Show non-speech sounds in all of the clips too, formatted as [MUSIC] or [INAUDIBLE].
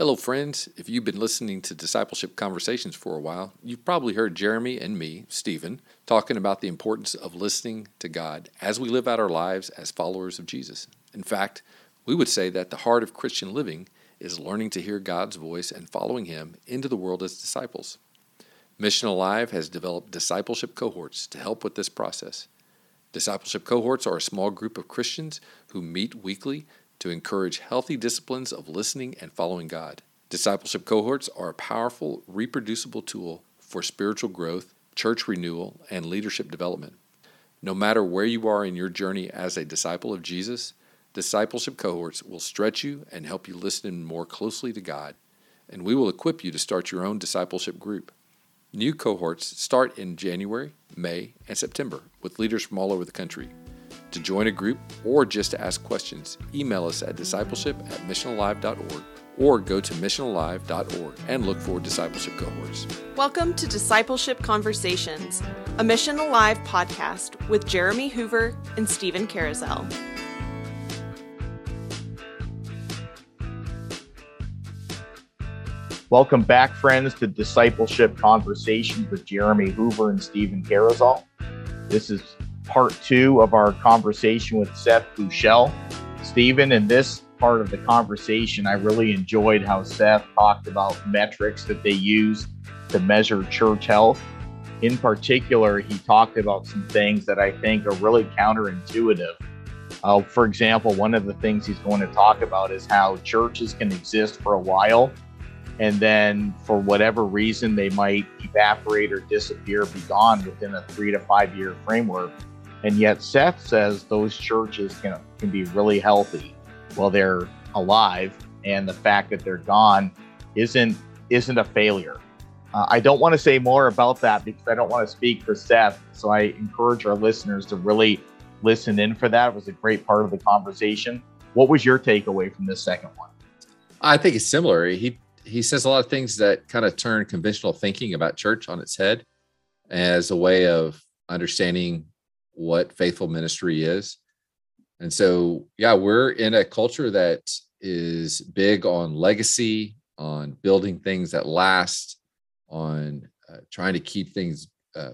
Hello, friends. If you've been listening to Discipleship Conversations for a while, you've probably heard Jeremy and me, Stephen, talking about the importance of listening to God as we live out our lives as followers of Jesus. In fact, we would say that the heart of Christian living is learning to hear God's voice and following Him into the world as disciples. Mission Alive has developed discipleship cohorts to help with this process. Discipleship cohorts are a small group of Christians who meet weekly to encourage healthy disciplines of listening and following God. Discipleship cohorts are a powerful, reproducible tool for spiritual growth, church renewal, and leadership development. No matter where you are in your journey as a disciple of Jesus, discipleship cohorts will stretch you and help you listen more closely to God, and we will equip you to start your own discipleship group. New cohorts start in January, May, and September with leaders from all over the country. To join a group or just to ask questions, email us at discipleship at missionalive.org or go to missionalive.org and look for discipleship cohorts. Welcome to Discipleship Conversations, a Mission Alive podcast with Jeremy Hoover and Stephen Carousel. Welcome back, friends, to Discipleship Conversations with Jeremy Hoover and Stephen Carousel. This is part two of our conversation with Seth Bouchelle. Stephen, in this part of the conversation, I really enjoyed how Seth talked about metrics that they use to measure church health. In particular, he talked about some things that I think are really counterintuitive. Uh, for example, one of the things he's going to talk about is how churches can exist for a while and then for whatever reason they might evaporate or disappear, be gone within a three to five year framework. And yet Seth says those churches can, can be really healthy while they're alive. And the fact that they're gone isn't isn't a failure. Uh, I don't want to say more about that because I don't want to speak for Seth. So I encourage our listeners to really listen in for that. It was a great part of the conversation. What was your takeaway from this second one? I think it's similar. He he says a lot of things that kind of turn conventional thinking about church on its head as a way of understanding what faithful ministry is. And so, yeah, we're in a culture that is big on legacy, on building things that last, on uh, trying to keep things uh,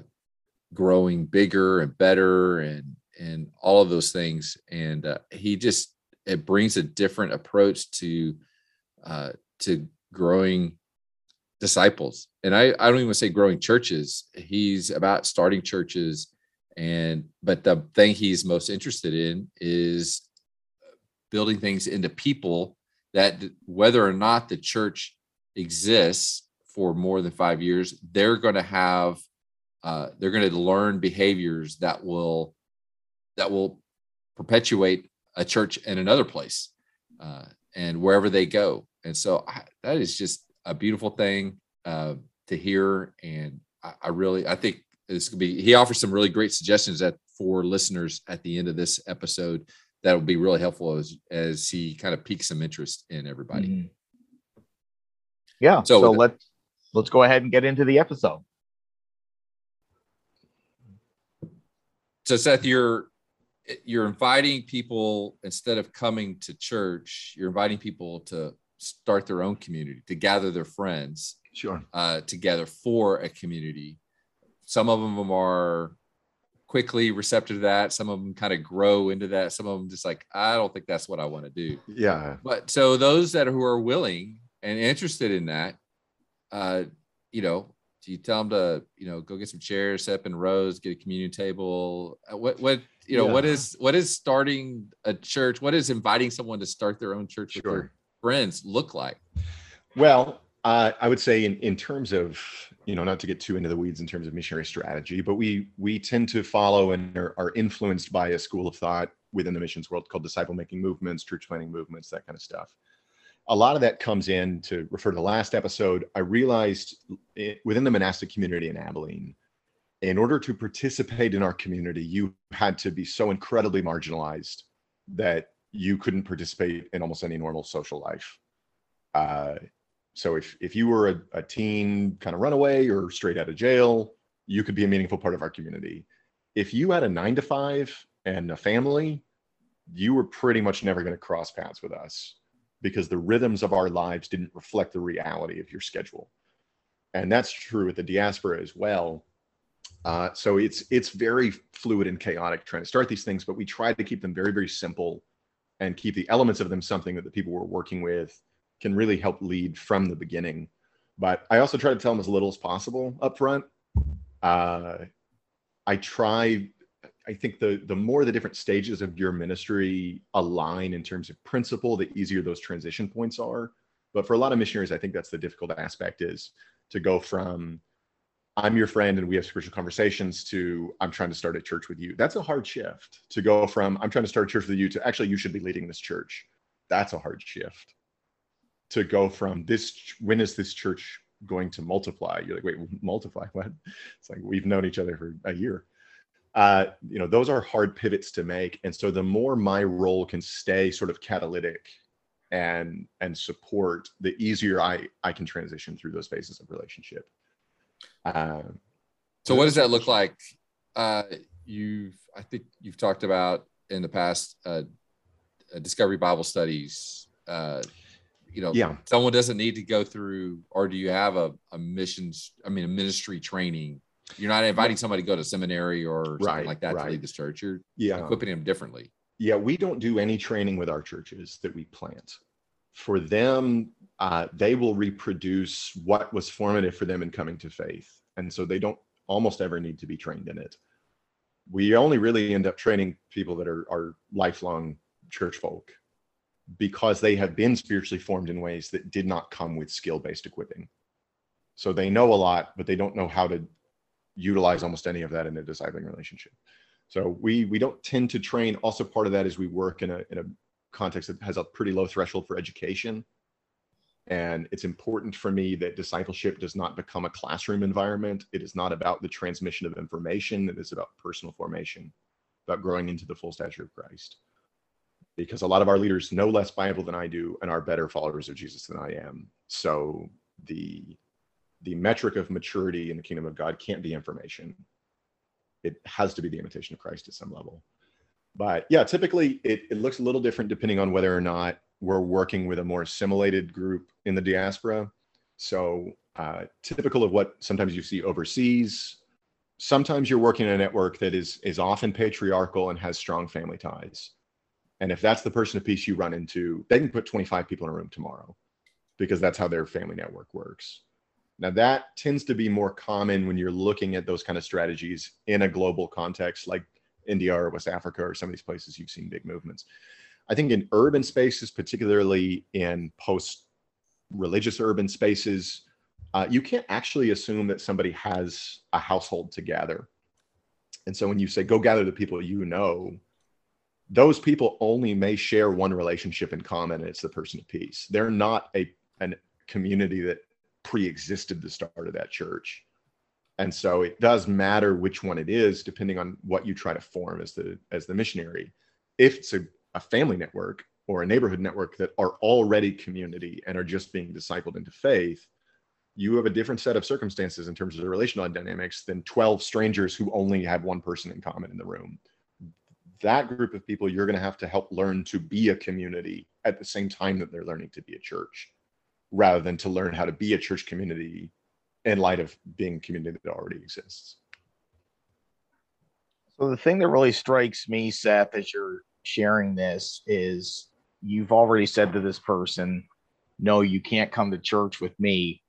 growing bigger and better, and and all of those things. And uh, he just it brings a different approach to uh, to growing disciples. And I I don't even say growing churches. He's about starting churches and but the thing he's most interested in is building things into people that whether or not the church exists for more than five years they're going to have uh, they're going to learn behaviors that will that will perpetuate a church in another place uh, and wherever they go. And so I, that is just a beautiful thing uh, to hear and I, I really i think this could be he offers some really great suggestions that for listeners at the end of this episode that will be really helpful as as he kind of piques some interest in everybody. Mm-hmm. yeah so, so let's let's go ahead and get into the episode. So seth you're you're inviting people instead of coming to church you're inviting people to start their own community to gather their friends sure. uh, together for a community some of them are quickly receptive to that. Some of them kind of grow into that. Some of them just like, I don't think that's what I want to do. Yeah. But so those that are, who are willing and interested in that, uh, you know, do you tell them to, you know, go get some chairs, set up in rows, get a communion table? Uh, what, what, you know, yeah. what is, what is starting a church? What is inviting someone to start their own church sure. with their friends look like? Well, uh, I would say in, in terms of you know not to get too into the weeds in terms of missionary strategy but we we tend to follow and are, are influenced by a school of thought within the missions world called disciple making movements church planting movements that kind of stuff. A lot of that comes in to refer to the last episode. I realized it, within the monastic community in abilene in order to participate in our community you had to be so incredibly marginalized that you couldn't participate in almost any normal social life. Uh, so if if you were a, a teen kind of runaway or straight out of jail, you could be a meaningful part of our community. If you had a nine to five and a family, you were pretty much never going to cross paths with us because the rhythms of our lives didn't reflect the reality of your schedule. And that's true with the diaspora as well. Uh, so it's it's very fluid and chaotic trying to start these things, but we try to keep them very very simple and keep the elements of them something that the people we're working with can really help lead from the beginning. But I also try to tell them as little as possible up front. Uh, I try I think the the more the different stages of your ministry align in terms of principle, the easier those transition points are. But for a lot of missionaries, I think that's the difficult aspect is to go from I'm your friend and we have spiritual conversations to I'm trying to start a church with you. That's a hard shift to go from I'm trying to start a church with you to actually you should be leading this church. That's a hard shift. To go from this when is this church going to multiply? You're like, wait, multiply? What? It's like we've known each other for a year uh, you know, those are hard pivots to make. And so the more my role can stay sort of catalytic and and support, the easier I I can transition through those phases of relationship. Uh, so what does that look like? Uh, you've I think you've talked about in the past uh, uh discovery Bible studies. Uh, you know, yeah. someone doesn't need to go through, or do you have a, a missions? I mean, a ministry training you're not inviting somebody to go to seminary or something right, like that right. to lead this church. You're yeah. equipping them differently. Yeah, we don't do any training with our churches that we plant. For them, uh, they will reproduce what was formative for them in coming to faith. And so they don't almost ever need to be trained in it. We only really end up training people that are, are lifelong church folk because they have been spiritually formed in ways that did not come with skill based equipping. So they know a lot, but they don't know how to utilize almost any of that in a discipling relationship. So we we don't tend to train. Also, part of that is we work in a in a context that has a pretty low threshold for education. And it's important for me that discipleship does not become a classroom environment. It is not about the transmission of information. It is about personal formation, about growing into the full stature of Christ. Because a lot of our leaders know less Bible than I do and are better followers of Jesus than I am. So the the metric of maturity in the kingdom of God can't be information. It has to be the imitation of Christ at some level. But yeah, typically it, it looks a little different depending on whether or not we're working with a more assimilated group in the diaspora. So uh, typical of what sometimes you see overseas. Sometimes you're working in a network that is is often patriarchal and has strong family ties. And if that's the person of peace you run into, they can put 25 people in a room tomorrow because that's how their family network works. Now, that tends to be more common when you're looking at those kind of strategies in a global context, like India or West Africa or some of these places you've seen big movements. I think in urban spaces, particularly in post religious urban spaces, uh, you can't actually assume that somebody has a household to gather. And so when you say go gather the people you know, those people only may share one relationship in common, and it's the person of peace. They're not a an community that pre-existed the start of that church. And so it does matter which one it is depending on what you try to form as the as the missionary. If it's a, a family network or a neighborhood network that are already community and are just being discipled into faith you have a different set of circumstances in terms of the relational dynamics than 12 strangers who only have one person in common in the room that group of people you're going to have to help learn to be a community at the same time that they're learning to be a church rather than to learn how to be a church community in light of being a community that already exists. So the thing that really strikes me, Seth, as you're sharing this is you've already said to this person, no, you can't come to church with me.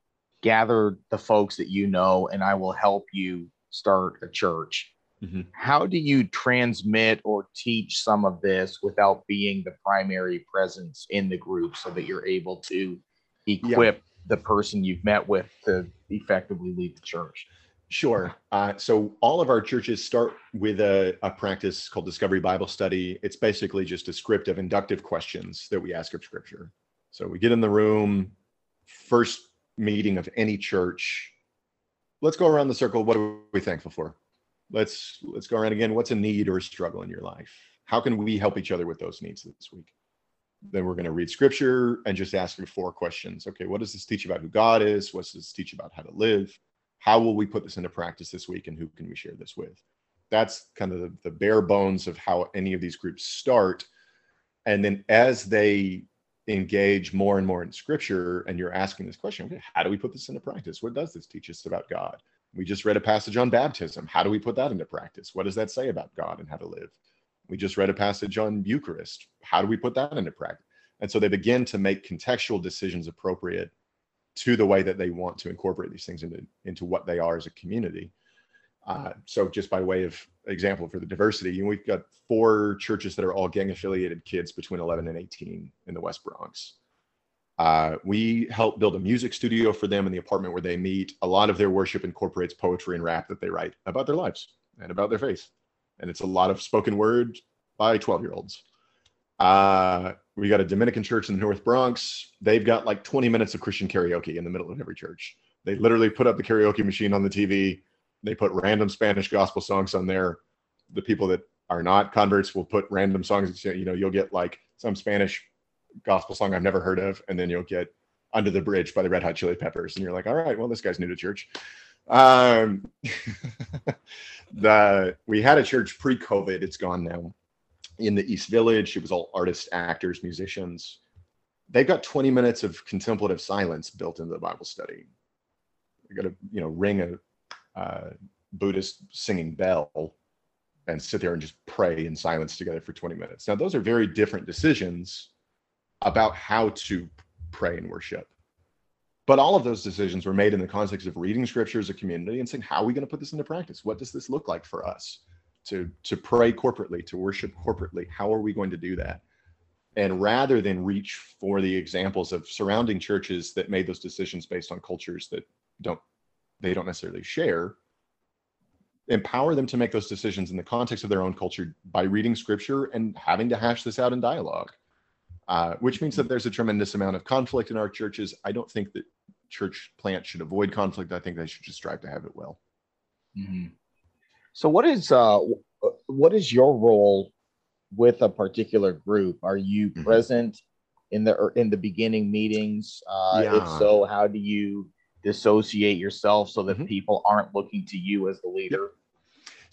Gather the folks that you know, and I will help you start a church. Mm-hmm. How do you transmit or teach some of this without being the primary presence in the group so that you're able to equip yeah. the person you've met with to effectively lead the church? Sure. Uh, so all of our churches start with a, a, practice called Discovery Bible Study. It's basically just a script of inductive questions that we ask of Scripture. So we get in the room, first meeting of any church. Let's go around the circle. What are we thankful for? Let's let's go around again. What's a need or a struggle in your life? How can we help each other with those needs this week? then we're going to read scripture and just ask you four questions. Okay, what does this teach about who God is? What does this teach about how to live? How will we put this into practice this week and who can we share this with? That's kind of the, the bare bones of how any of these groups start. And then as they engage more and more in scripture and you're asking this question okay how do we put this into practice what does this teach us about god we just read a passage on baptism. How do we put that into practice? What does that say about god and how to live? We just read a passage on eucharist. How do we put that into practice? And so they begin to make contextual decisions appropriate to the way that they want to incorporate these things into into what they are as a community. Uh, so just by way of example for the diversity, you know, we've got four churches that are all gang affiliated kids between 11 and 18 in the West Bronx. Uh, we help build a music studio for them in the apartment where they meet. A lot of their worship incorporates poetry and rap that they write about their lives and about their faith. And it's a lot of spoken word by 12 year olds. Uh, we got a Dominican church in the North Bronx. They've got like 20 minutes of Christian karaoke in the middle of every church. They literally put up the karaoke machine on the TV they put random Spanish gospel songs on there. The people that are not converts will put random songs. You know, you'll get like some Spanish gospel song I've never heard of, and then you'll get "Under the Bridge" by the Red Hot Chili Peppers, and you're like, all right, well, this guy's new to church. Um, [LAUGHS] the we had a church pre-COVID. It's gone now. In the East Village, it was all artists, actors, musicians. They've got 20 minutes of contemplative silence built into the Bible study. You got to, you know, ring a uh, Buddhist singing bell and sit there and just pray in silence together for 20 minutes. Now, those are very different decisions about how to pray and worship. But all of those decisions were made in the context of reading scripture as a community and saying, how are we going to put this into practice? What does this look like for us to, to pray corporately, to worship corporately? How are we going to do that? And rather than reach for the examples of surrounding churches that made those decisions based on cultures that don't they don't necessarily share empower them to make those decisions in the context of their own culture by reading scripture and having to hash this out in dialogue uh, which means that there's a tremendous amount of conflict in our churches i don't think that church plants should avoid conflict i think they should just strive to have it well mm-hmm. so what is uh what is your role with a particular group are you mm-hmm. present in the in the beginning meetings uh yeah. if so how do you dissociate yourself so that mm-hmm. people aren't looking to you as the leader? Yep.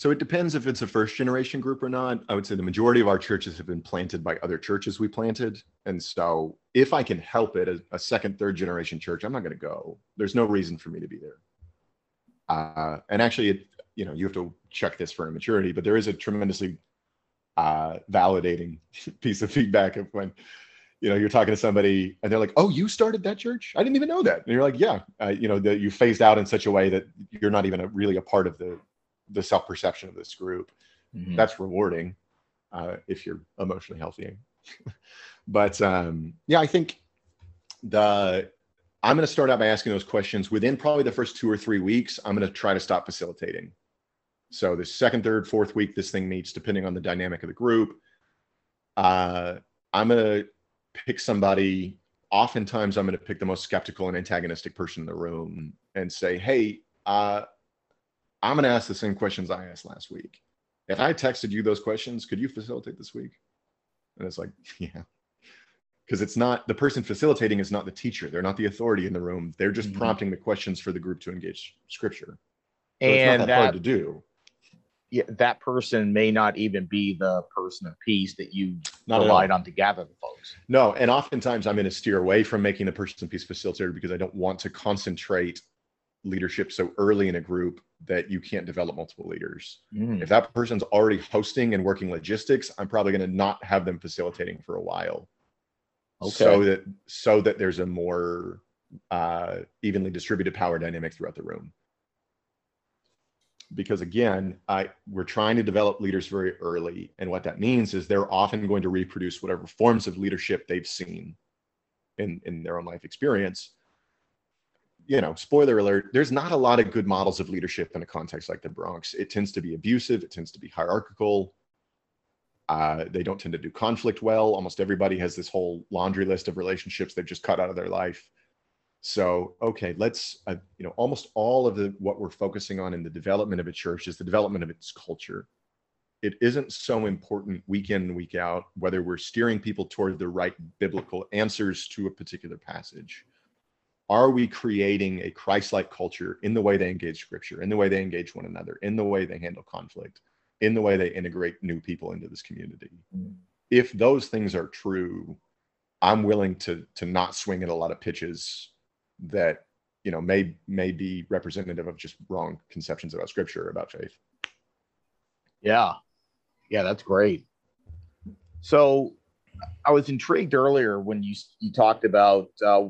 So it depends if it's a first generation group or not. I would say the majority of our churches have been planted by other churches we planted. And so if I can help it, a, a second, third generation church, I'm not going to go. There's no reason for me to be there. Uh, and actually, it, you know, you have to check this for immaturity, but there is a tremendously uh, validating [LAUGHS] piece of feedback of when you know you're talking to somebody and they're like oh you started that church i didn't even know that and you're like yeah uh, you know that you phased out in such a way that you're not even a, really a part of the the self-perception of this group mm-hmm. that's rewarding uh, if you're emotionally healthy. [LAUGHS] But um, yeah i think the i'm going to start out by asking those questions. Within probably the first two or three weeks i'm going to try to stop facilitating. So the second third fourth week this thing meets depending on the dynamic of the group. Uh, i'm going to pick somebody oftentimes i'm going to pick the most skeptical and antagonistic person in the room and say hey uh, i'm going to ask the same questions i asked last week. If i texted you those questions could you facilitate this week? And it's like [LAUGHS] yeah. Because it's not the person facilitating is not the teacher. They're not the authority in the room. They're just mm-hmm. prompting the questions for the group to engage scripture. So and that, that hard to do. Yeah, that person may not even be the person of peace that you not relied on to gather the folks. No, and oftentimes I'm going to steer away from making the person of peace facilitator because I don't want to concentrate leadership so early in a group that you can't develop multiple leaders. Mm. If that person's already hosting and working logistics, I'm probably going to not have them facilitating for a while. Okay. So that so that there's a more uh, evenly distributed power dynamic throughout the room because again I, we're trying to develop leaders very early and what that means is they're often going to reproduce whatever forms of leadership they've seen in, in their own life experience you know spoiler alert there's not a lot of good models of leadership in a context like the bronx it tends to be abusive it tends to be hierarchical uh, they don't tend to do conflict well almost everybody has this whole laundry list of relationships they've just cut out of their life so, okay, let's, uh, you know, almost all of the what we're focusing on in the development of a church is the development of its culture. It isn't so important week in, week out, whether we're steering people toward the right biblical answers to a particular passage. Are we creating a Christ like culture in the way they engage scripture, in the way they engage one another, in the way they handle conflict, in the way they integrate new people into this community? Mm. If those things are true, I'm willing to to not swing at a lot of pitches that you know may may be representative of just wrong conceptions about scripture about faith. Yeah, yeah, that's great. So, I was intrigued earlier when you you talked about uh,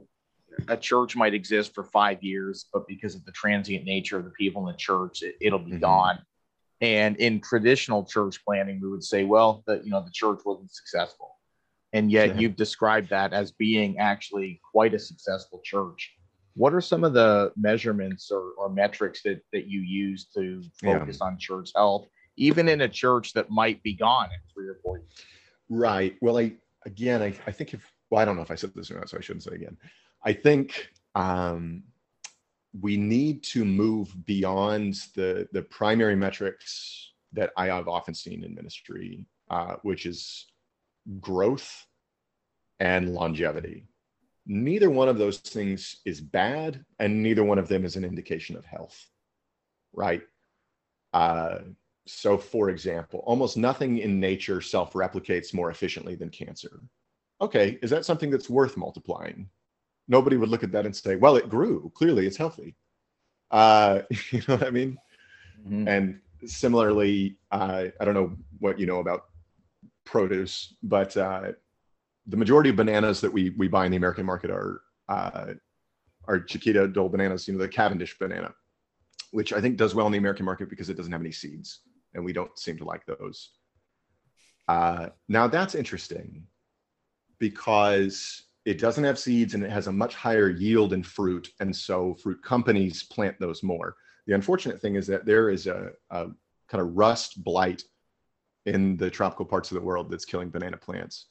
a church might exist for five years, but because of the transient nature of the people in the church, it, will be mm-hmm. gone. And in traditional church planting, we would say, well, that you know the church wasn't successful, and yet you've described that as being actually quite a successful church. What are some of the measurements or, or metrics that that you use to focus yeah. on church health, even in a church that might be gone in three or four years? Right. Well, I again, I, I think if well, I don't know if I said this or not, so I shouldn't say again. I think um, we need to move beyond the the primary metrics that I have often seen in ministry, uh, which is growth and longevity. Neither one of those things is bad, and neither one of them is an indication of health, right? Uh, so, for example, almost nothing in nature self replicates more efficiently than cancer. Okay, is that something that's worth multiplying? Nobody would look at that and say, well, it grew. Clearly, it's healthy. Uh, [LAUGHS] you know what I mean? Mm-hmm. And similarly, uh, I don't know what you know about produce, but uh, the majority of bananas that we we buy in the American market are uh, are Chiquita Dole bananas. You know, the Cavendish banana, which I think does well in the American market because it doesn't have any seeds, and we don't seem to like those. Uh, now that's interesting because it doesn't have seeds and it has a much higher yield in fruit. And so fruit companies plant those more. The unfortunate thing is that there is a, a kind of rust blight in the tropical parts of the world that's killing banana plants.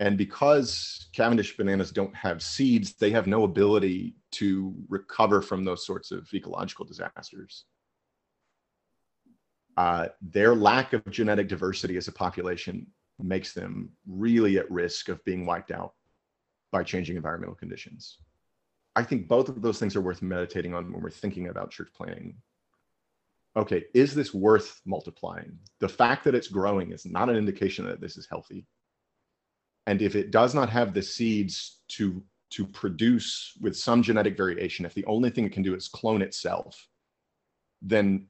And because Cavendish bananas don't have seeds, they have no ability to recover from those sorts of ecological disasters. Uh, their lack of genetic diversity as a population makes them really at risk of being wiped out by changing environmental conditions. I think both of those things are worth meditating on when we're thinking about church planting. Okay, is this worth multiplying? The fact that it's growing is not an indication that this is healthy. And if it does not have the seeds to, to produce with some genetic variation, if the only thing it can do is clone itself, then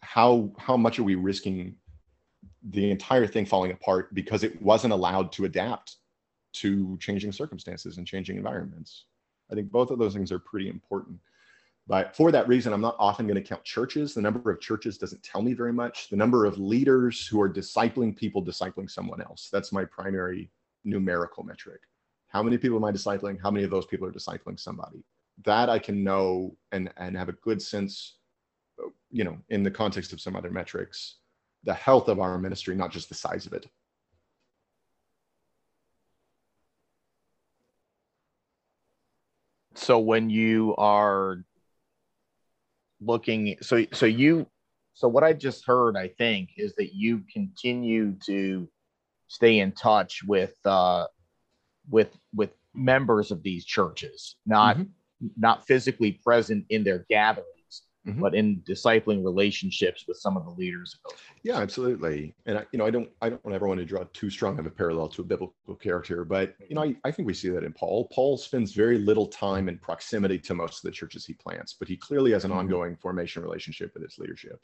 how, how much are we risking the entire thing falling apart because it wasn't allowed to adapt to changing circumstances and changing environments. I think both of those things are pretty important. But for that reason, I'm not often going to count churches. The number of churches doesn't tell me very much. The number of leaders who are discipling people, discipling someone else. That's my primary numerical metric. How many people am I discipling? How many of those people are discipling somebody? That I can know and, and have a good sense, you know, in the context of some other metrics, the health of our ministry, not just the size of it. So when you are looking so so you so what i just heard i think is that you continue to stay in touch with uh with with members of these churches not mm-hmm. not physically present in their gathering mm-hmm. but in discipling relationships with some of the leaders of those. Yeah, absolutely. And I, you know, I don't, I don't ever want to draw too strong of a parallel to a biblical character, but you know, I, I think we see that in Paul. Paul spends very little time in proximity to most of the churches he plants, but he clearly has an mm-hmm. ongoing formation relationship with its leadership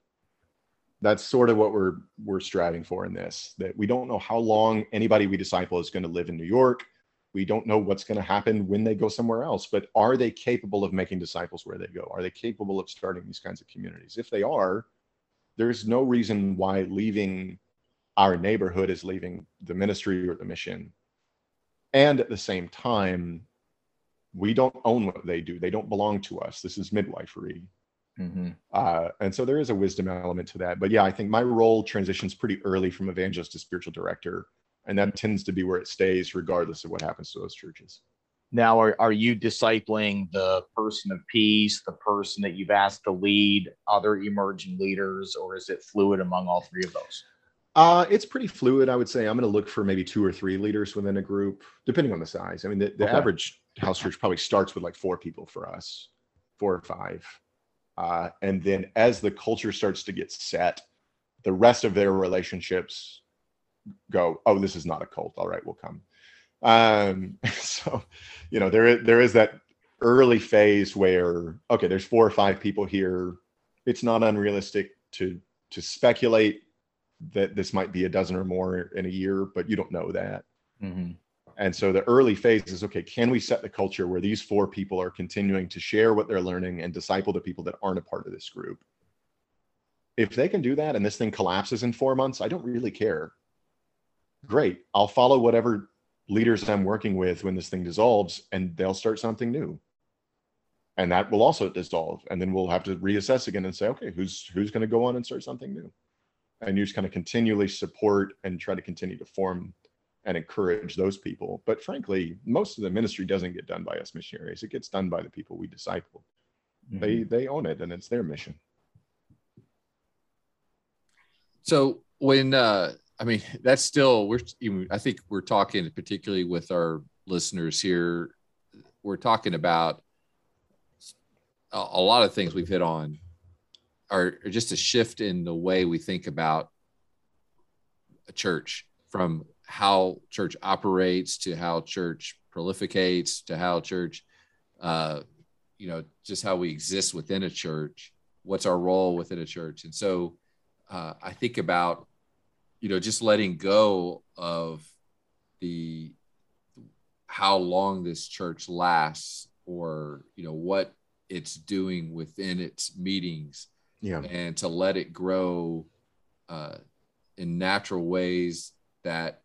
that's sort of what we're we're striving for in this that we don't know how long anybody we disciple is going to live in new york we don't know what's going to happen when they go somewhere else but are they capable of making disciples where they go? Are they capable of starting these kinds of communities? If they are there's no reason why leaving our neighborhood is leaving the ministry or the mission. And at the same time we don't own what they do. They don't belong to us. This is midwifery. Mm-hmm. uh, and so there is a wisdom element to that. But yeah i think my role transitions pretty early from evangelist to spiritual director and that tends to be where it stays regardless of what happens to those churches. Now are, are you discipling the person of peace the person that you've asked to lead other emerging leaders or is it fluid among all three of those? Uh, it's pretty fluid i would say. I'm going to look for maybe two or three leaders within a group depending on the size. I mean the, the okay. average house church probably starts with like four people for us four or five. Uh, and then as the culture starts to get set the rest of their relationships go, oh, this is not a cult. All right, we'll come. Um, [LAUGHS] so, you know, there there is that early phase where okay, there's four or five people here. It's not unrealistic to to speculate that this might be a dozen or more in a year, but you don't know that. Mhm. And so the early phase is okay, can we set the culture where these four people are continuing to share what they're learning and disciple the people that aren't a part of this group? If they can do that and this thing collapses in four months, I don't really care. Great. I'll follow whatever leaders I'm working with when this thing dissolves and they'll start something new. And that will also dissolve. And then we'll have to reassess again and say, okay, who's who's going to go on and start something new? And you just kind of continually support and try to continue to form and encourage those people. But frankly, most of the ministry doesn't get done by us missionaries. It gets done by the people we disciple. They Mhm. they own it and it's their mission. So when uh I mean that's still we're I think we're talking particularly with our listeners here we're talking about a, a lot of things we've hit on are, are just a shift in the way we think about a church from how church operates to how church prolificates to how church uh you know just how we exist within a church what's our role within a church. And so uh, I think about, you know, just letting go of the how long this church lasts, or you know what it's doing within its meetings, Yeah. and to let it grow uh, in natural ways that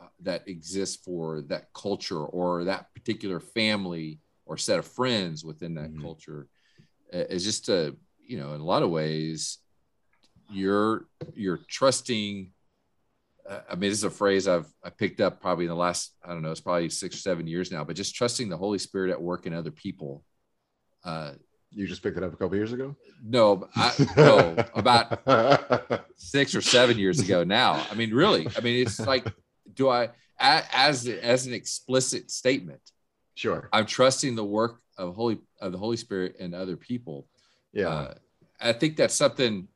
uh, that exist for that culture or that particular family or set of friends within that Mhm. culture. is just a you know in a lot of ways you're you're trusting i mean this is a phrase i've i picked up probably in the last i don't know it's probably six or seven years now but just trusting the holy spirit at work in other people uh You just picked it up a couple years ago? no I, no about [LAUGHS] six or seven years ago now i mean really i mean it's like do I as as an explicit statement sure. i'm trusting the work of holy of the holy spirit and other people Yeah. uh, I think that's something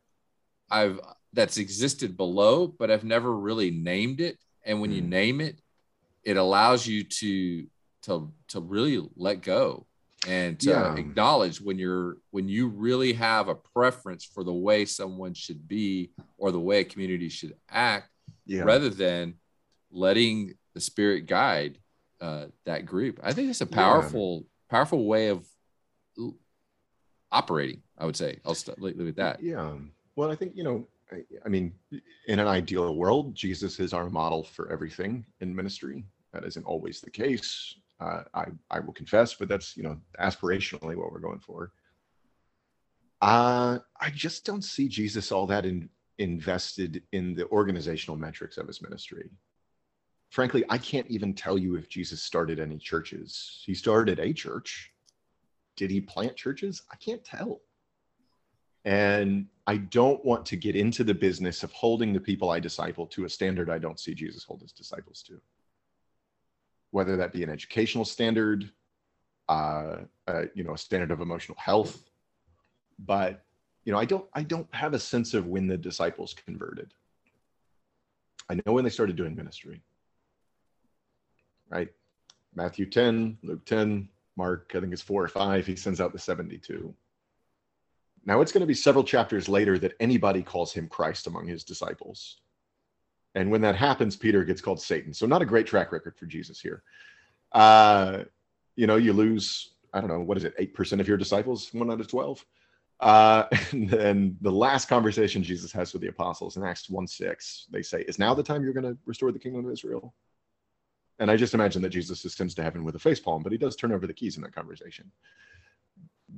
I've that's existed below, but I've never really named it. And when you Mm. name it, it allows you to to to really let go and to Yeah. acknowledge when you're when you really have a preference for the way someone should be or the way a community should act, yeah. rather than letting the spirit guide uh, that group. I think it's a Yeah. powerful powerful way of operating. I would say I'll start leave it at that. Yeah. Well, I think, you know, I mean, in an ideal world, Jesus is our model for everything in ministry. That isn't always the case. Uh, I, I will confess, but that's, you know, aspirationally what we're going for. Uh, I just don't see Jesus all that in, invested in the organizational metrics of his ministry. Frankly, I can't even tell you if Jesus started any churches. He started a church. Did he plant churches? I can't tell. And I don't want to get into the business of holding the people I disciple to a standard I don't see Jesus hold his disciples to. Whether that be an educational standard, uh, uh, you know, a standard of emotional health, but you know, I don't, I don't have a sense of when the disciples converted. I know when they started doing ministry, right? Matthew 10, Luke 10, Mark, I think it's four or five. He sends out the 72. Now it's going to be several chapters later that anybody calls him Christ among his disciples. And when that happens, Peter gets called Satan. So not a great track record for Jesus here. Uh, you know, you lose, I don't know, what is it, 8% of your disciples, one out of 12. Uh, [LAUGHS] and then the last conversation Jesus has with the apostles in Acts 1 6, they say, Is now the time you're going to restore the kingdom of Israel? And I just imagine that Jesus ascends to heaven with a face palm, but he does turn over the keys in that conversation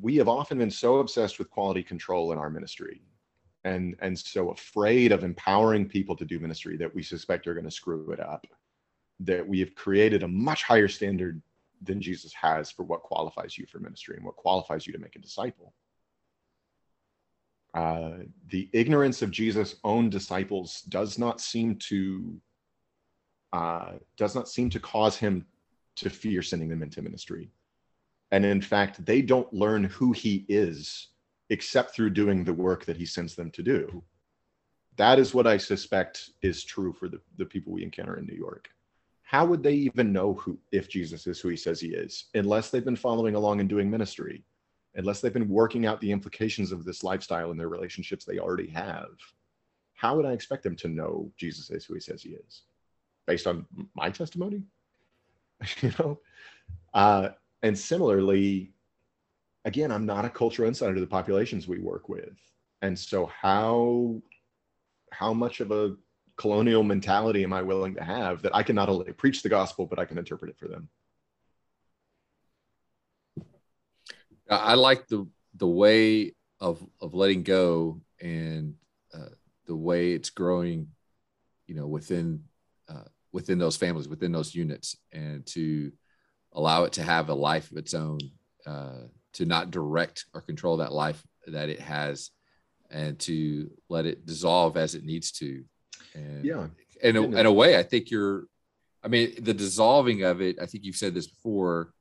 we have often been so obsessed with quality control in our ministry and and so afraid of empowering people to do ministry that we suspect are going to screw it up that we have created a much higher standard than jesus has for what qualifies you for ministry and what qualifies you to make a disciple. Uh, the ignorance of jesus own disciples does not seem to uh, does not seem to cause him to fear sending them into ministry and in fact, they don't learn who he is except through doing the work that he sends them to do. That is what I suspect is true for the, the people we encounter in New York. how would they even know who if Jesus is who he says he is unless they've been following along and doing ministry, unless they've been working out the implications of this lifestyle in their relationships they already have? How would I expect them to know Jesus is who he says he is? Based on my testimony? [LAUGHS] you know? Uh, and similarly, again, I'm not a cultural insider to the populations we work with. And so how how much of a colonial mentality am I willing to have that I can not only preach the gospel, but I can interpret it for them? I like the the way of of letting go and uh, the way it's growing, you know, within uh, within those families, within those units, and to allow it to have a life of its own, uh, to not direct or control that life that it has, and to let it dissolve as it needs to. And Yeah. in a, in a way, I think you're, I mean, the dissolving of it, I think you've said this before,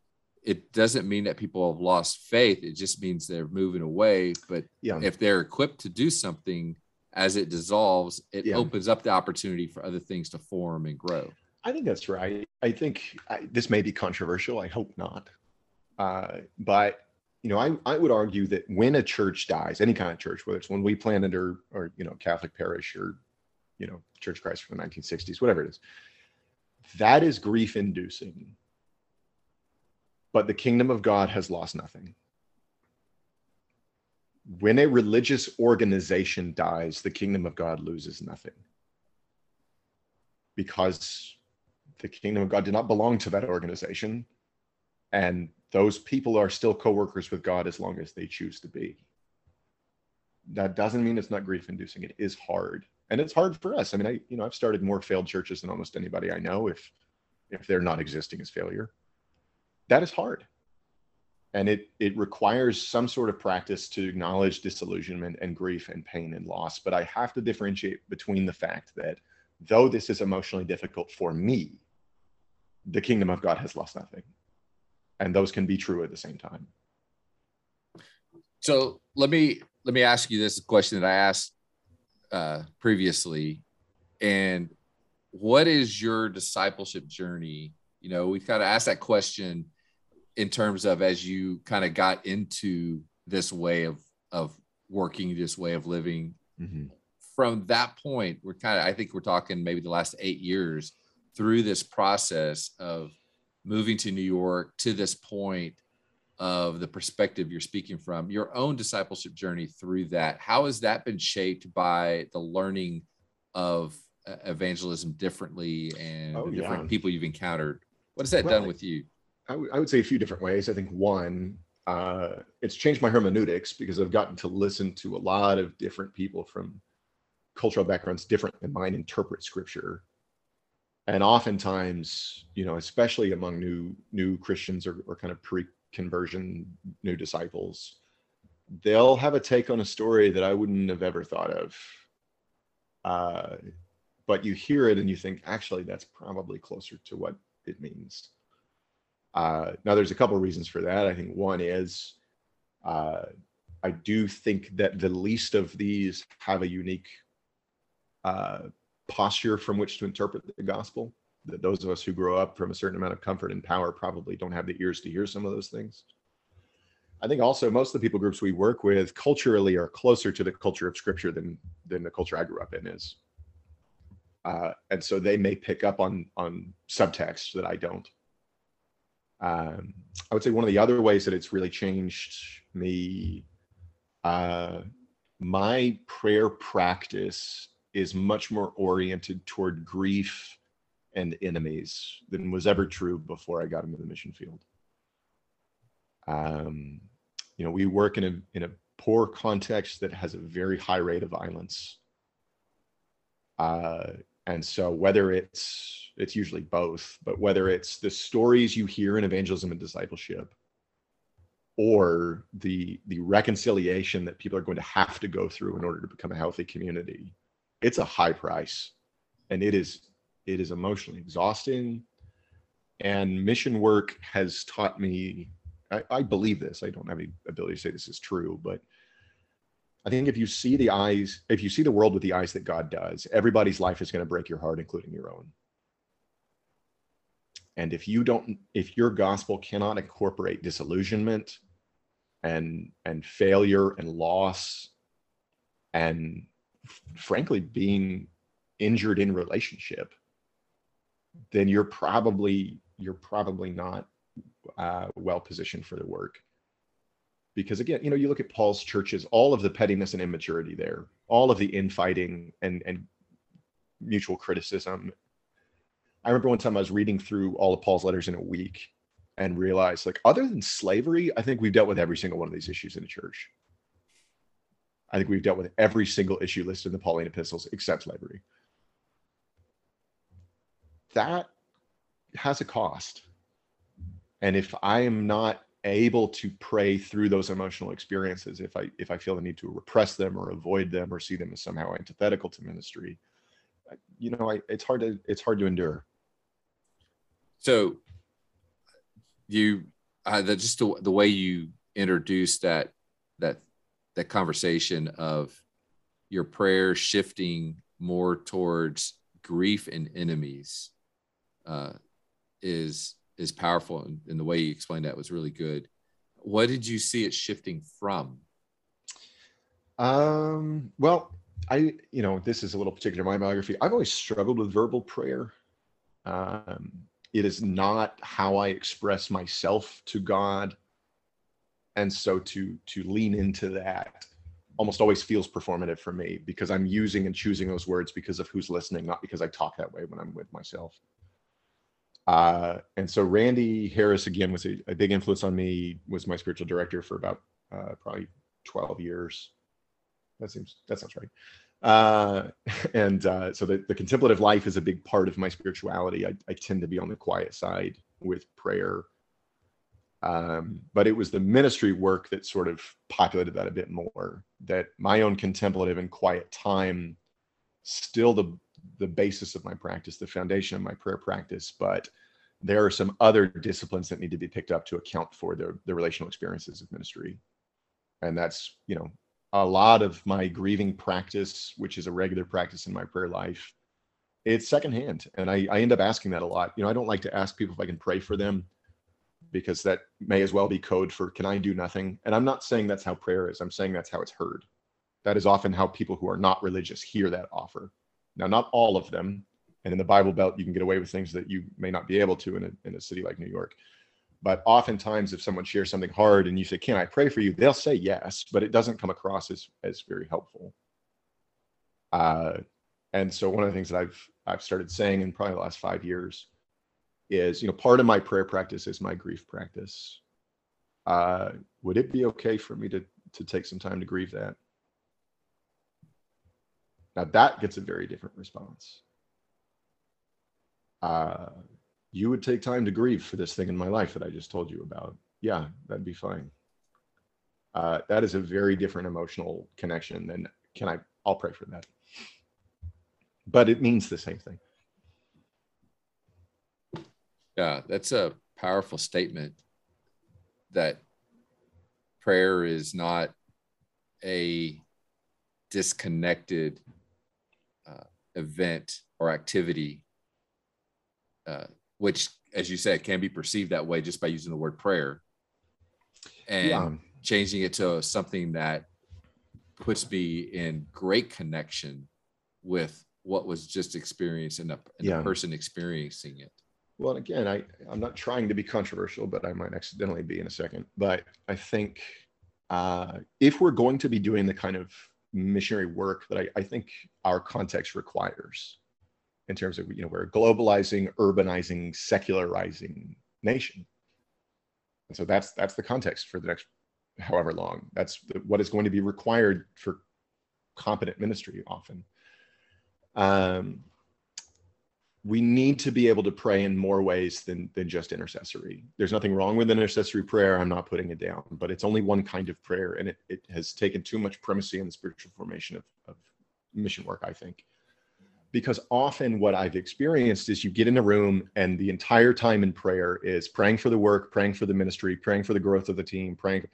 it doesn't mean that people have lost faith. It just means they're moving away. But Yeah. if they're equipped to do something as it dissolves, it Yeah. opens up the opportunity for other things to form and grow. I think that's right. I think I, this may be controversial. I hope not. Uh, but you know, I, I would argue that when a church dies, any kind of church, whether it's when we planted or or you know Catholic parish or you know Church Christ from the 1960s, whatever it is, that is grief inducing. But the kingdom of God has lost nothing. When a religious organization dies, the kingdom of God loses nothing because the kingdom of God did not belong to that organization. And those people are still co-workers with God as long as they choose to be. That doesn't mean it's not grief inducing. It is hard. And it's hard for us. I mean, I, you know, I've started more failed churches than almost anybody I know if if they're not existing as failure. That is hard. And it it requires some sort of practice to acknowledge disillusionment and grief and pain and loss. But I have to differentiate between the fact that though this is emotionally difficult for me, the kingdom of God has lost nothing. And those can be true at the same time. So let me let me ask you this question that I asked uh, previously, and what is your discipleship journey? You know, we've kind of asked that question in terms of as you kind of got into this way of of working, this way of living. From that point, we're kind of I think we're talking maybe the last eight years through this process of moving to New York to this point of the perspective you're speaking from, your own discipleship journey through that. How has that been shaped by the learning of evangelism differently and Oh, different yeah. people you've encountered? What has that Well, done with you? I would- would say a few different ways. I think one, uh, it's changed my hermeneutics because I've gotten to listen to a lot of different people from cultural backgrounds different than mine interpret scripture. And oftentimes, you know, especially among new new Christians or, or kind of pre-conversion new disciples, they'll have a take on a story that I wouldn't have ever thought of. Uh, but you hear it and you think, actually, that's probably closer to what it means. Uh, now, there's a couple of reasons for that. I think one is uh, I do think that the least of these have a unique uh, posture from which to interpret the gospel. That those of us who grow up from a certain amount of comfort and power probably don't have the ears to hear some of those things. I think also most of the people groups we work with culturally are closer to the culture of scripture than than the culture I grew up in is. Uh, and so they may pick up on on subtext that I don't. Um, I would say one of the other ways that it's really changed me, uh, my prayer practice is much more oriented toward grief and enemies than was ever true before I got into the mission field. Um, you know, we work in a in a poor context that has a very high rate of violence. Uh, and so whether it's it's usually both, but whether it's the stories you hear in evangelism and discipleship, or the the reconciliation that people are going to have to go through in order to become a healthy community, it's a high price, and it is it is emotionally exhausting. And mission work has taught me. I, I believe this. I don't have any ability to say this is true, but I think if you see the eyes, if you see the world with the eyes that God does, everybody's life is going to break your heart, including your own. and if you don't if your gospel cannot incorporate disillusionment and and failure and loss and frankly being injured in relationship then you're probably you're probably not uh, well positioned for the work. Because again you know you look at paul's churches all of the pettiness and immaturity there all of the infighting and and mutual criticism. I remember one time i was reading through all of paul's letters in a week and realized like other than slavery i think we've dealt with every single one of these issues in the church i think we've dealt with every single issue listed in the pauline epistles except slavery. That has a cost. And if i am not able to pray through those emotional experiences if i if i feel the need to repress them or avoid them or see them as somehow antithetical to ministry you know I, it's hard to it's hard to endure. So you uh, the, just the, the way you introduced that that that conversation of your prayer shifting more towards grief and enemies uh, is is powerful. And, and the way you explained that was really good. What did you see it shifting from? Um well i you know this is a little particular my biography. I've always struggled with verbal prayer. Um it is not how i express myself to god and so to to lean into that almost always feels performative for me because i'm using and choosing those words because of who's listening not because i talk that way when i'm with myself uh, and so Randy Harris again was a, a, big influence on me. Was my spiritual director for about uh, probably 12 years. That seems that sounds right. Uh, [LAUGHS] and uh, so the, the contemplative life is a big part of my spirituality. I, I tend to be on the quiet side with prayer. Um, but it was the ministry work that sort of populated that a bit more. That my own contemplative and quiet time, still the the basis of my practice, the foundation of my prayer practice, but there are some other disciplines that need to be picked up to account for the, the relational experiences of ministry. And that's, you know, a lot of my grieving practice, which is a regular practice in my prayer life, it's secondhand. And I, I end up asking that a lot. You know, I don't like to ask people if I can pray for them because that may as well be code for can I do nothing? And I'm not saying that's how prayer is. I'm saying that's how it's heard. That is often how people who are not religious hear that offer. Now, not all of them. And in the Bible Belt, you can get away with things that you may not be able to in a, in a city like New York. But oftentimes, if someone shares something hard and you say, Can I pray for you? They'll say yes, but it doesn't come across as, as very helpful. Uh, and so, one of the things that I've, I've started saying in probably the last five years is, you know, part of my prayer practice is my grief practice. Uh, would it be okay for me to, to take some time to grieve that? Now that gets a very different response. Uh, you would take time to grieve for this thing in my life that I just told you about. Yeah, that'd be fine. Uh, that is a very different emotional connection than can I, I'll pray for that. But it means the same thing. Yeah, that's a powerful statement that prayer is not a disconnected event or activity, uh, which, as you said, can be perceived that way just by using the word prayer and yeah. changing it to something that puts me in great connection with what was just experienced and the, yeah. the person experiencing it. Well, again, I, I'm not trying to be controversial, but I might accidentally be in a second. But I think uh, if we're going to be doing the kind of missionary work that I, I think our context requires in terms of you know we're a globalizing urbanizing secularizing nation. And so that's that's the context for the next however long. That's the, what is going to be required for competent ministry often. Um, we need to be able to pray in more ways than than just intercessory. There's nothing wrong with intercessory prayer. I'm not putting it down, but it's only one kind of prayer, and it, it has taken too much primacy in the spiritual formation of, of mission work, I think. Because often what I've experienced is you get in a room and the entire time in prayer is praying for the work, praying for the ministry, praying for the growth of the team, praying,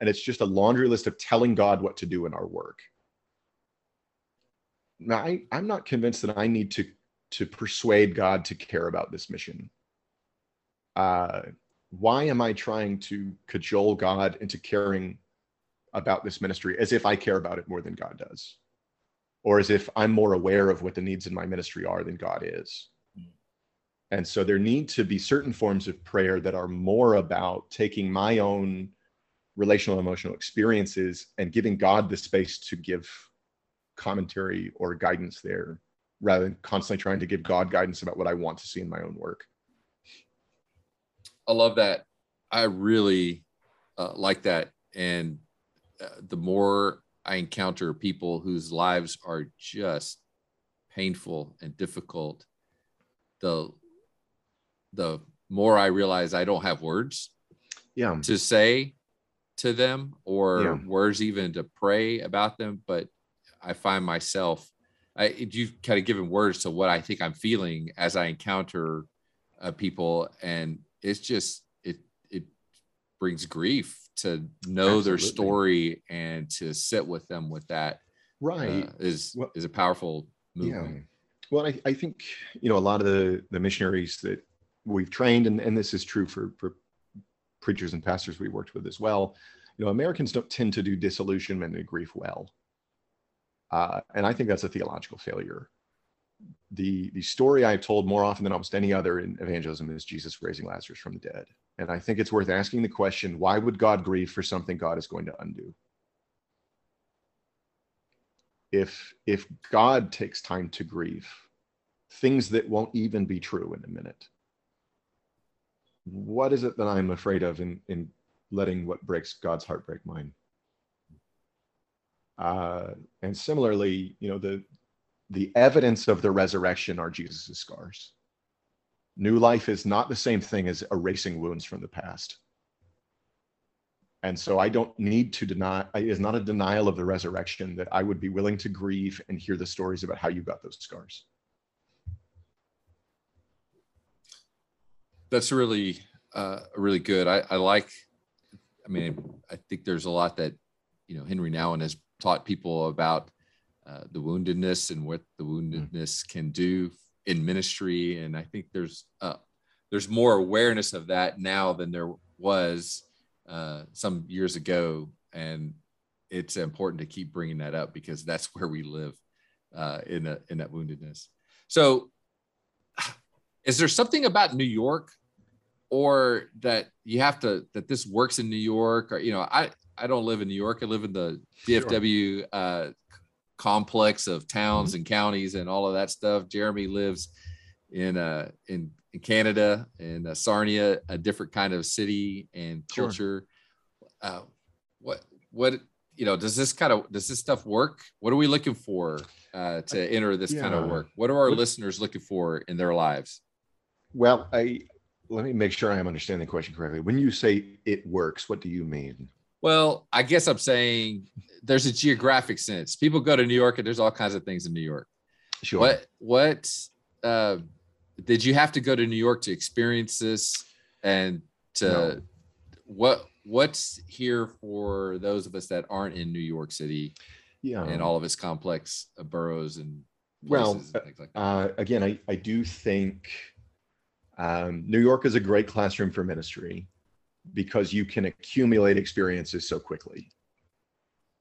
and it's just a laundry list of telling God what to do in our work. Now, I, I'm not convinced that I need to to persuade God to care about this mission. uh, why am I trying to cajole God into caring about this ministry as if I care about it more than God does? Or as if I'm more aware of what the needs in my ministry are than God is? And so there need to be certain forms of prayer that are more about taking my own relational emotional experiences and giving God the space to give commentary or guidance there rather than constantly trying to give God guidance about what I want to see in my own work. I love that. I really uh, like that. And uh, the more I encounter people whose lives are just painful and difficult, the the more I realize I don't have words yeah. to say to them or Yeah. words even to pray about them. But I find myself, I, you've kind of given words to what I think I'm feeling as I encounter uh, people. And it's just, it, it brings grief to know their story and to sit with them with that Right. uh, is, Well- is a powerful yeah. movement. Well, I, I think, you know, a lot of the, the missionaries that we've trained, and, and this is true for, for preachers and pastors we worked with as well, you know, Americans don't tend to do disillusionment and grief well. Uh, and I think that's a theological failure. The, the story I've told more often than almost any other in evangelism is Jesus raising Lazarus from the dead. And I think it's worth asking the question why would God grieve for something God is going to undo? If, if God takes time to grieve, things that won't even be true in a minute, what is it that I'm afraid of in, in letting what breaks God's heart break mine? Uh, and similarly, you know, the the evidence of the resurrection are Jesus' scars. New life is not the same thing as erasing wounds from the past. And so I don't need to deny, it is not a denial of the resurrection that I would be willing to grieve and hear the stories about how you got those scars. that's really uh really good i i like i mean i think there's a lot that you know Henri Nouwen has taught people about uh, the woundedness and what the woundedness can do in ministry. And i think there's uh there's more awareness of that now than there was uh some years ago. And it's important to keep bringing that up because that's [LAUGHS] where we live uh in a, in that woundedness. So [SIGHS] is there something about New York or that you have to that this works in New York? Or you know I I don't live in New York. I live in the DFW uh complex of towns and counties and all of that stuff. Jeremy lives in uh in, in Canada in uh, Sarnia a different kind of city and Sure. culture. Uh what what you know does this kind of does this stuff work? What are we looking for uh to enter this kind of work? What are our What- listeners looking for in their lives? Well, I let me make sure I am understanding the question correctly. When you say it works, what do you mean? Well, I guess I'm saying there's a geographic sense. People go to New York and there's all kinds of things in New York. Sure. What what uh, did you have to go to New York to experience this and to No. what what's here for those of us that aren't in New York City Yeah. and all of its complex uh, boroughs and Well, places and things like that? uh, again, I, I do think um, New York is a great classroom for ministry because you can accumulate experiences so quickly.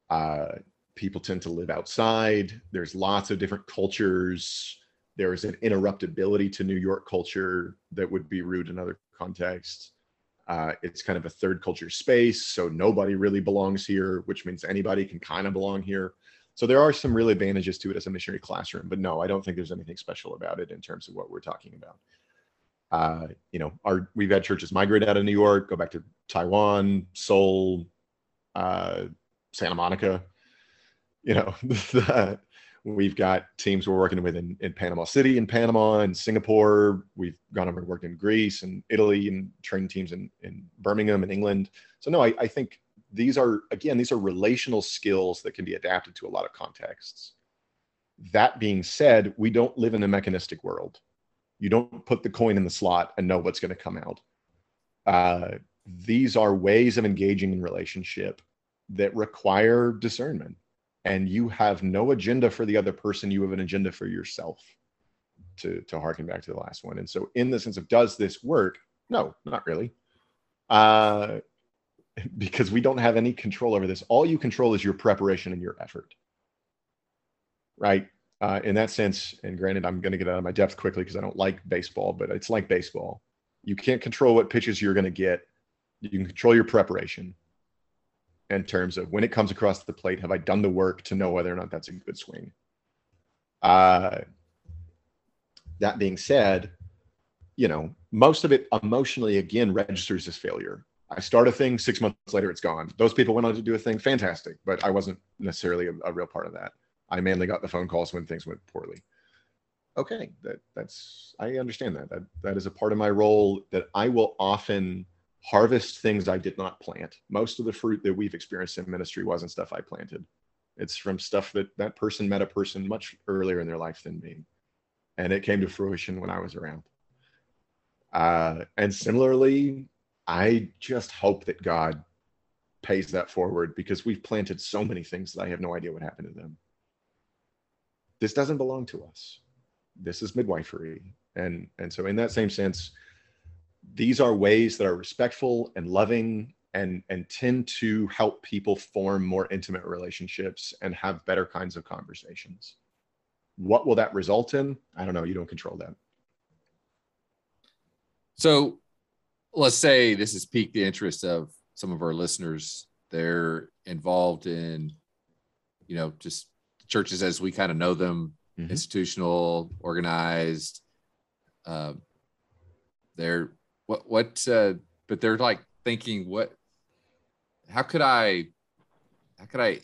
Uh, people tend to live outside. There's lots of different cultures. There's an interruptibility to New York culture that would be rude in other contexts. Uh, it's kind of a third culture space, so nobody really belongs here, which means anybody can kind of belong here. So there are some real advantages to it as a missionary classroom, but no, I don't think there's anything special about it in terms of what we're talking about. Uh, you know, our we've had churches migrate out of New York, go back to Taiwan, Seoul, uh, Santa Monica. You know, [LAUGHS] we've got teams we're working with in, in Panama City, in Panama, and Singapore. We've gone over and worked in Greece and Italy, and trained teams in in Birmingham and England. So no, I, I think these are again these are relational skills that can be adapted to a lot of contexts that being said we don't live in a mechanistic world you don't put the coin in the slot and know what's going to come out uh, these are ways of engaging in relationship that require discernment and you have no agenda for the other person you have an agenda for yourself to to harken back to the last one and so in the sense of does this work No, not really. Uh, [LAUGHS] because we don't have any control over this. All you control is your preparation and your effort. Right. Uh, in that sense, and granted, I'm going to get out of my depth quickly because I don't like baseball, but it's like baseball. You can't control what pitches you're going to get. You can control your preparation in terms of when it comes across the plate, have I done the work to know whether or not that's a good swing? Uh, that being said, you know, most of it emotionally again registers as failure. I start a thing, six months later, it's gone. Those people went on to do a thing, fantastic, but I wasn't necessarily a, a real part of that. I mainly got the phone calls when things went poorly. Okay, that that's I understand that. That that is a part of my role that I will often harvest things I did not plant. Most of the fruit that we've experienced in ministry wasn't stuff I planted. It's from stuff that that person met a person much earlier in their life than me, and it came to fruition when I was around. Uh, and similarly, I just hope that God pays that forward because we've planted so many things that I have no idea what happened to them. This doesn't belong to us. This is midwifery. And, and so, in that same sense, these are ways that are respectful and loving and, and tend to help people form more intimate relationships and have better kinds of conversations. What will that result in? I don't know. You don't control that. So let's say this has piqued the interest of some of our listeners. They're involved in, you know, just churches as we kind of know them, mm-hmm. institutional, organized. Uh, they're what what uh, but they're like thinking what how could I how could I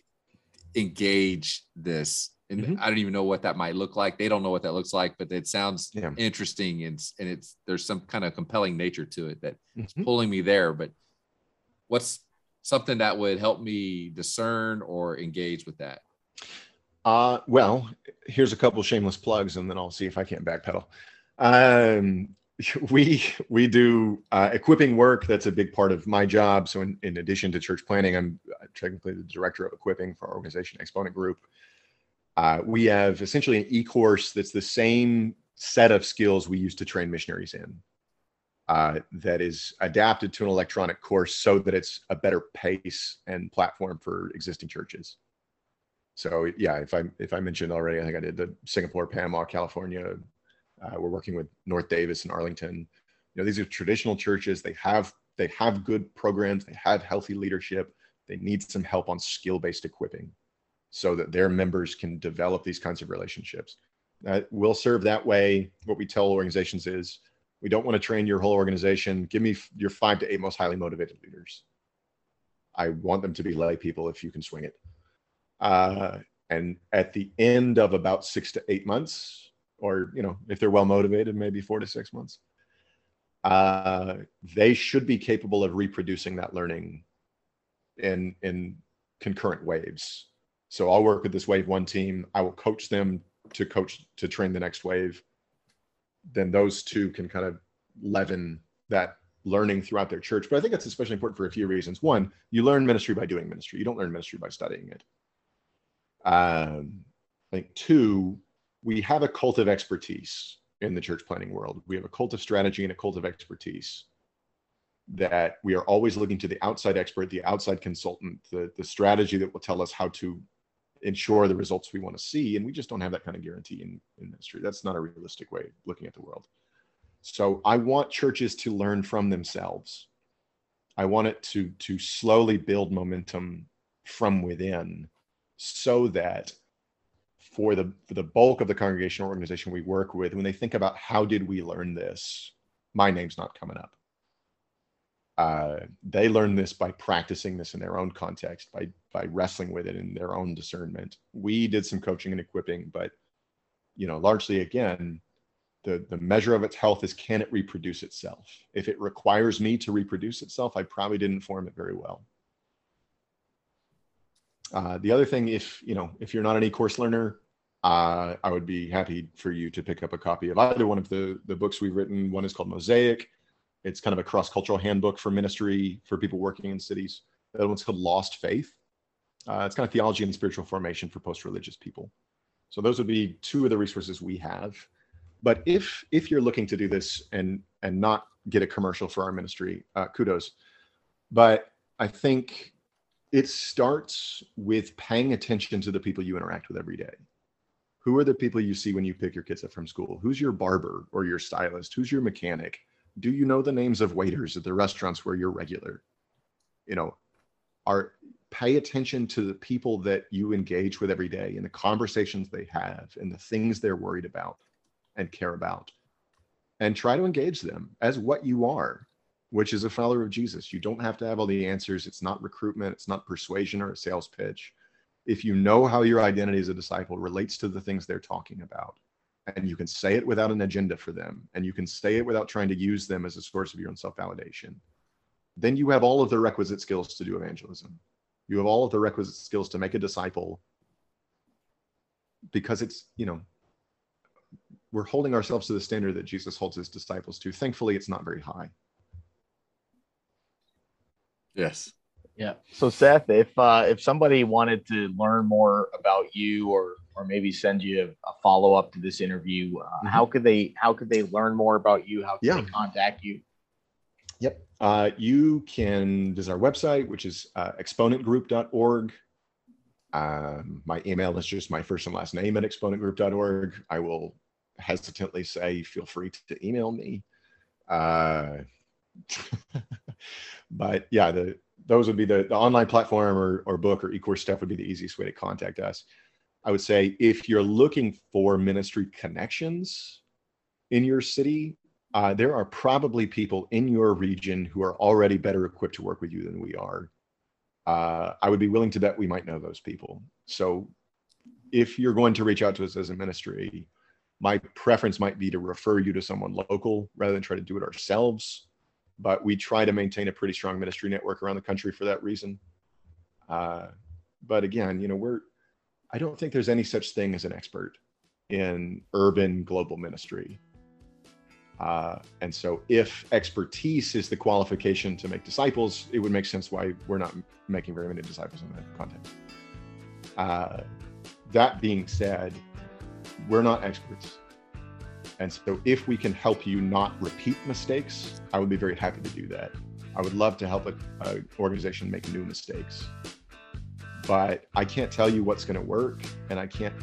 engage this and mm-hmm. I don't even know what that might look like. They don't know what that looks like, but it sounds yeah. interesting and and it's there's some kind of compelling nature to it that it's mm-hmm. pulling me there. But what's something that would help me discern or engage with that? Uh, well, here's a couple shameless plugs, and then I'll see if I can't backpedal. Um, [LAUGHS] we we do uh, equipping work. That's a big part of my job. So, in, in addition to church planting, I'm technically the director of equipping for our organization Exponent Group. Uh, we have essentially an e-course that's the same set of skills we use to train missionaries in. Uh, that is adapted to an electronic course so that it's a better pace and platform for existing churches. So yeah, if I if I mentioned already, I think I did the Singapore, Panama, California. Uh, we're working with North Davis and Arlington. You know, these are traditional churches. They have they have good programs. They have healthy leadership. They need some help on skill-based equipping so that their members can develop these kinds of relationships. Uh, we'll serve that way. What we tell organizations is we don't want to train your whole organization. Give me your five to eight most highly motivated leaders. I want them to be lay people if you can swing it. Uh, and at the end of about six to eight months, or you know, if they're well motivated, maybe four to six months, uh, they should be capable of reproducing that learning in in concurrent waves so I'll work with this wave one team. I will coach them to coach to train the next wave. Then those two can kind of leaven that learning throughout their church. But I think that's especially important for a few reasons. One, you learn ministry by doing ministry. You don't learn ministry by studying it. Um, I think two, we have a cult of expertise in the church planting world. We have a cult of strategy and a cult of expertise that we are always looking to the outside expert, the outside consultant, the, the strategy that will tell us how to ensure the results we want to see. And we just don't have that kind of guarantee in, in ministry. That's not a realistic way of looking at the world. So I want churches to learn from themselves. I want it to, to slowly build momentum from within so that for the, for the bulk of the congregational organization we work with, when they think about how did we learn this, my name's not coming up uh, they learn this by practicing this in their own context, by by wrestling with it in their own discernment. We did some coaching and equipping, but you know, largely again, the the measure of its health is can it reproduce itself. If it requires me to reproduce itself, I probably didn't form it very well. Uh, the other thing, if you know, if you're not an e-course learner, uh, I would be happy for you to pick up a copy of either one of the the books we've written. One is called Mosaic it's kind of a cross-cultural handbook for ministry for people working in cities. The other one's called Lost Faith. Uh, it's kind of theology and spiritual formation for post-religious people. So those would be two of the resources we have. But if if you're looking to do this and and not get a commercial for our ministry. Uh, kudos. But I think it starts with paying attention to the people you interact with every day. Who are the people you see when you pick your kids up from school? Who's your barber or your stylist? Who's your mechanic? Do you know the names of waiters at the restaurants where you're regular? You know, are pay attention to the people that you engage with every day and the conversations they have and the things they're worried about and care about and try to engage them as what you are which is a follower of jesus. You don't have to have all the answers. It's not recruitment. It's not persuasion or a sales pitch. If you know how your identity as a disciple relates to the things they're talking about and you can say it without an agenda for them and you can say it without trying to use them as a source of your own self-validation then you have all of the requisite skills to do evangelism. You have all of the requisite skills to make a disciple because it's you know we're holding ourselves to the standard that jesus holds his disciples to. Thankfully it's not very high yes yeah so seth if uh if somebody wanted to learn more about you or or maybe send you a, a follow-up to this interview uh, mm-hmm. how could they how could they learn more about you how can yeah. they contact you Yep. Uh, you can visit our website, which is uh, exponentgroup.org. Um, my email is just my first and last name at exponentgroup.org. I will hesitantly say, feel free to email me. Uh, [LAUGHS] but yeah, the those would be the, the online platform or, or book or e-course stuff would be the easiest way to contact us. I would say if you're looking for ministry connections in your city, uh, there are probably people in your region who are already better equipped to work with you than we are. Uh, I would be willing to bet we might know those people. So if you're going to reach out to us as a ministry, my preference might be to refer you to someone local rather than try to do it ourselves. But we try to maintain a pretty strong ministry network around the country for that reason. Uh, but again, you know, we're, I don't think there's any such thing as an expert in urban global ministry. Uh, and so, if expertise is the qualification to make disciples, it would make sense why we're not making very many disciples in that context. Uh, that being said, we're not experts. And so, if we can help you not repeat mistakes, I would be very happy to do that. I would love to help an organization make new mistakes. But I can't tell you what's going to work, and I can't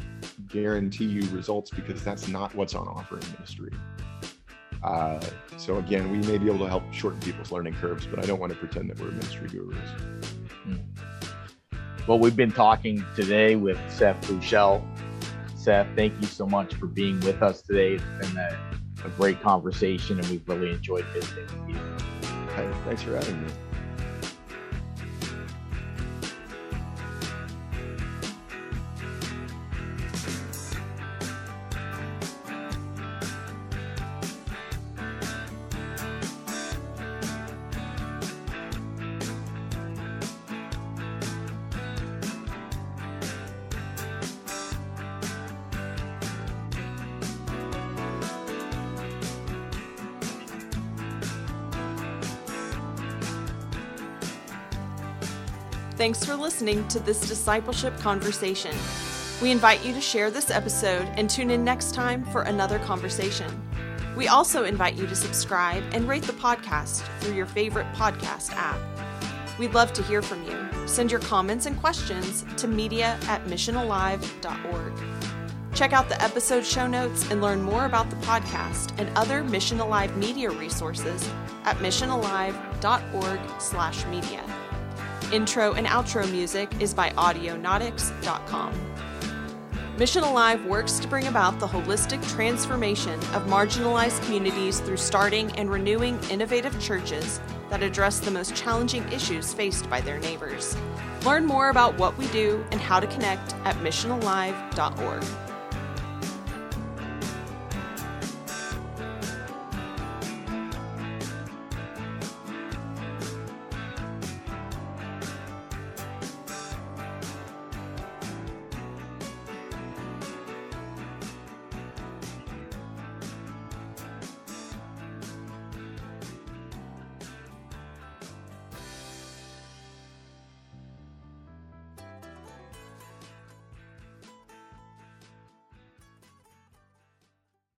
guarantee you results because that's not what's on offer in ministry. Uh, so again, we may be able to help shorten people's learning curves, but I don't want to pretend that we're ministry gurus. Hmm. Well, we've been talking today with Seth Bouchelle. Seth, thank you so much for being with us today. It's been a, a great conversation, and we've really enjoyed visiting with you. Hey, thanks for having me. Thanks for listening to this discipleship conversation. We invite you to share this episode and tune in next time for another conversation. We also invite you to subscribe and rate the podcast through your favorite podcast app. We'd love to hear from you. Send your comments and questions to media at missionalive.org. Check out the episode show notes and learn more about the podcast and other Mission Alive media resources at missionalive.org/media. Intro and outro music is by Audionautix.com. Mission Alive works to bring about the holistic transformation of marginalized communities through starting and renewing innovative churches that address the most challenging issues faced by their neighbors. Learn more about what we do and how to connect at missionalive.org.